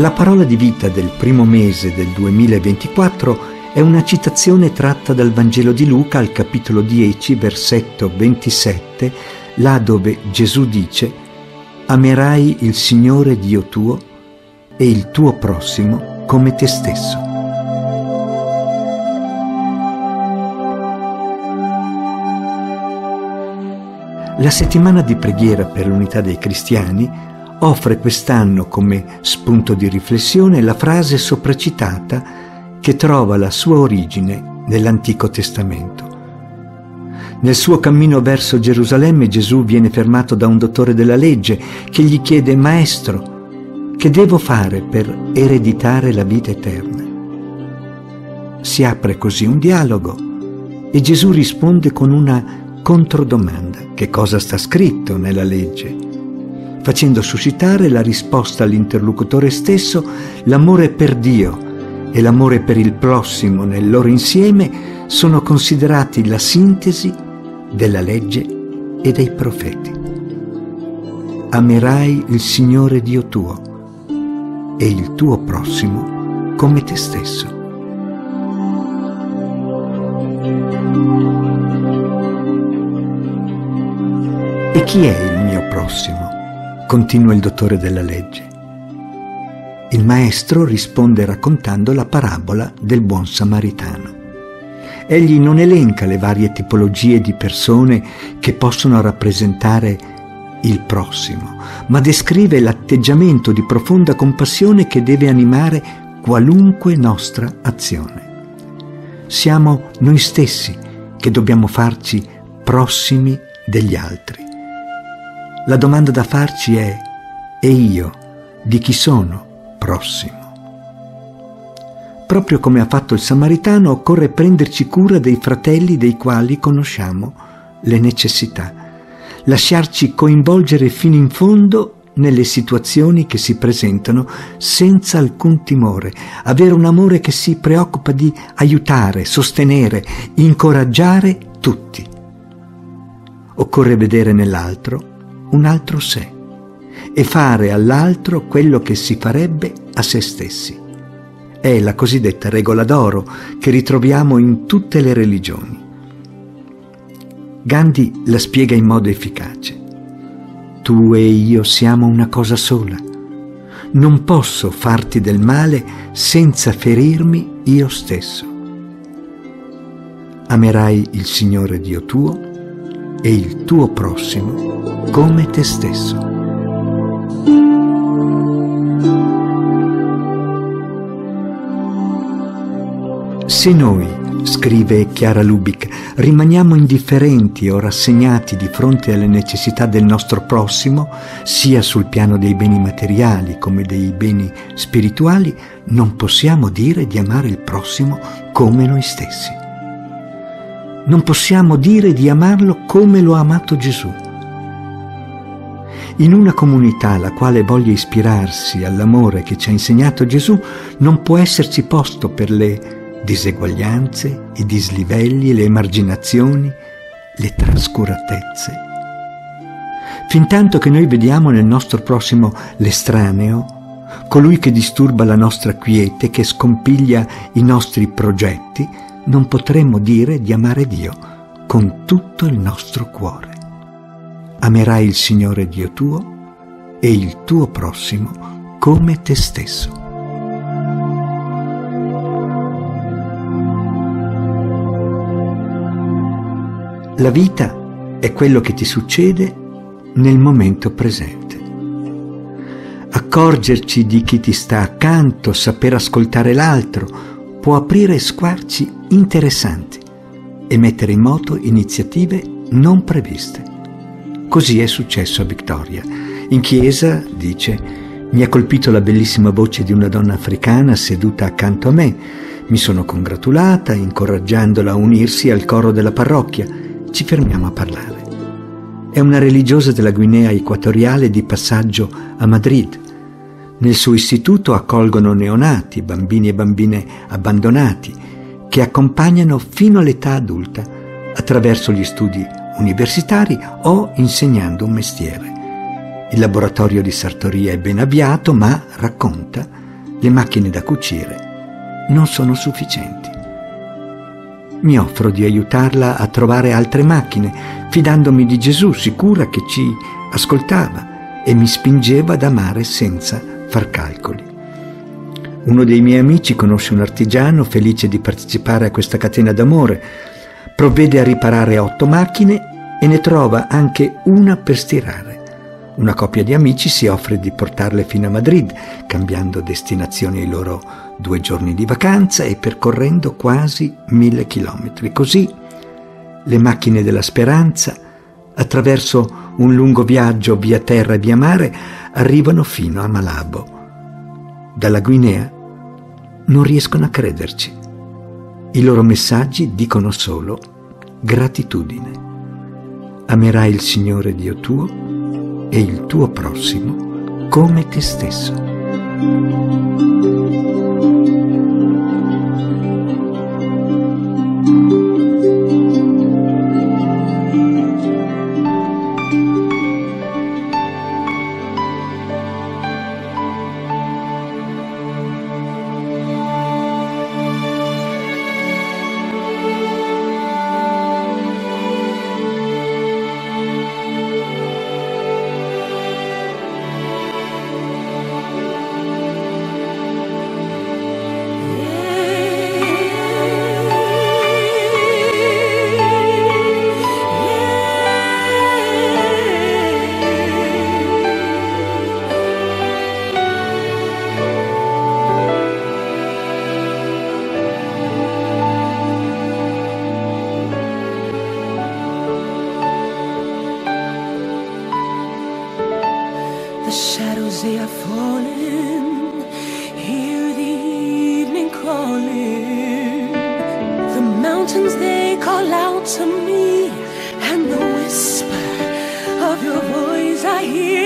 La parola di vita del primo mese del 2024 è una citazione tratta dal Vangelo di Luca al capitolo 10, versetto 27, là dove Gesù dice Amerai il Signore Dio tuo e il tuo prossimo come te stesso. La settimana di preghiera per l'unità dei cristiani offre quest'anno come spunto di riflessione la frase sopracitata che trova la sua origine nell'Antico Testamento. Nel suo cammino verso Gerusalemme Gesù viene fermato da un dottore della legge che gli chiede, Maestro, che devo fare per ereditare la vita eterna? Si apre così un dialogo e Gesù risponde con una controdomanda. Che cosa sta scritto nella legge? Facendo suscitare la risposta all'interlocutore stesso l'amore per Dio e l'amore per il prossimo nel loro insieme sono considerati la sintesi della legge e dei profeti. Amerai il Signore Dio tuo e il tuo prossimo come te stesso. E chi è il mio prossimo? Continua il dottore della legge. Il maestro risponde raccontando la parabola del buon samaritano. Egli non elenca le varie tipologie di persone che possono rappresentare il prossimo, ma descrive l'atteggiamento di profonda compassione che deve animare qualunque nostra azione. Siamo noi stessi che dobbiamo farci prossimi degli altri. La domanda da farci è, e io di chi sono prossimo? Proprio come ha fatto il Samaritano, occorre prenderci cura dei fratelli dei quali conosciamo le necessità, lasciarci coinvolgere fino in fondo nelle situazioni che si presentano senza alcun timore, avere un amore che si preoccupa di aiutare, sostenere, incoraggiare tutti. Occorre vedere nell'altro un altro sé e fare all'altro quello che si farebbe a se stessi. È la cosiddetta regola d'oro che ritroviamo in tutte le religioni. Gandhi la spiega in modo efficace. Tu e io siamo una cosa sola. Non posso farti del male senza ferirmi io stesso. Amerai il Signore Dio tuo e il tuo prossimo come te stesso. Se noi, scrive Chiara Lubick, rimaniamo indifferenti o rassegnati di fronte alle necessità del nostro prossimo, sia sul piano dei beni materiali come dei beni spirituali, non possiamo dire di amare il prossimo come noi stessi non possiamo dire di amarlo come lo ha amato Gesù. In una comunità la quale voglia ispirarsi all'amore che ci ha insegnato Gesù, non può esserci posto per le diseguaglianze, i dislivelli, le emarginazioni, le trascuratezze. Fintanto che noi vediamo nel nostro prossimo l'estraneo, colui che disturba la nostra quiete, che scompiglia i nostri progetti, non potremmo dire di amare Dio con tutto il nostro cuore. Amerai il Signore Dio tuo e il tuo prossimo come te stesso. La vita è quello che ti succede nel momento presente. Accorgerci di chi ti sta accanto, saper ascoltare l'altro, può aprire squarci interessanti e mettere in moto iniziative non previste. Così è successo a Victoria. In chiesa, dice, mi ha colpito la bellissima voce di una donna africana seduta accanto a me. Mi sono congratulata, incoraggiandola a unirsi al coro della parrocchia. Ci fermiamo a parlare. È una religiosa della Guinea equatoriale di passaggio a Madrid nel suo istituto accolgono neonati, bambini e bambine abbandonati, che accompagnano fino all'età adulta attraverso gli studi universitari o insegnando un mestiere. Il laboratorio di sartoria è ben avviato, ma, racconta, le macchine da cucire non sono sufficienti. Mi offro di aiutarla a trovare altre macchine, fidandomi di Gesù, sicura che ci ascoltava e mi spingeva ad amare senza far calcoli. Uno dei miei amici conosce un artigiano felice di partecipare a questa catena d'amore, provvede a riparare otto macchine e ne trova anche una per stirare. Una coppia di amici si offre di portarle fino a Madrid, cambiando destinazione ai loro due giorni di vacanza e percorrendo quasi mille chilometri. Così le macchine della speranza, attraverso un lungo viaggio via terra e via mare, arrivano fino a Malabo. Dalla Guinea non riescono a crederci. I loro messaggi dicono solo gratitudine. Amerai il Signore Dio tuo e il tuo prossimo come te stesso. To me, and the whisper of your voice I hear.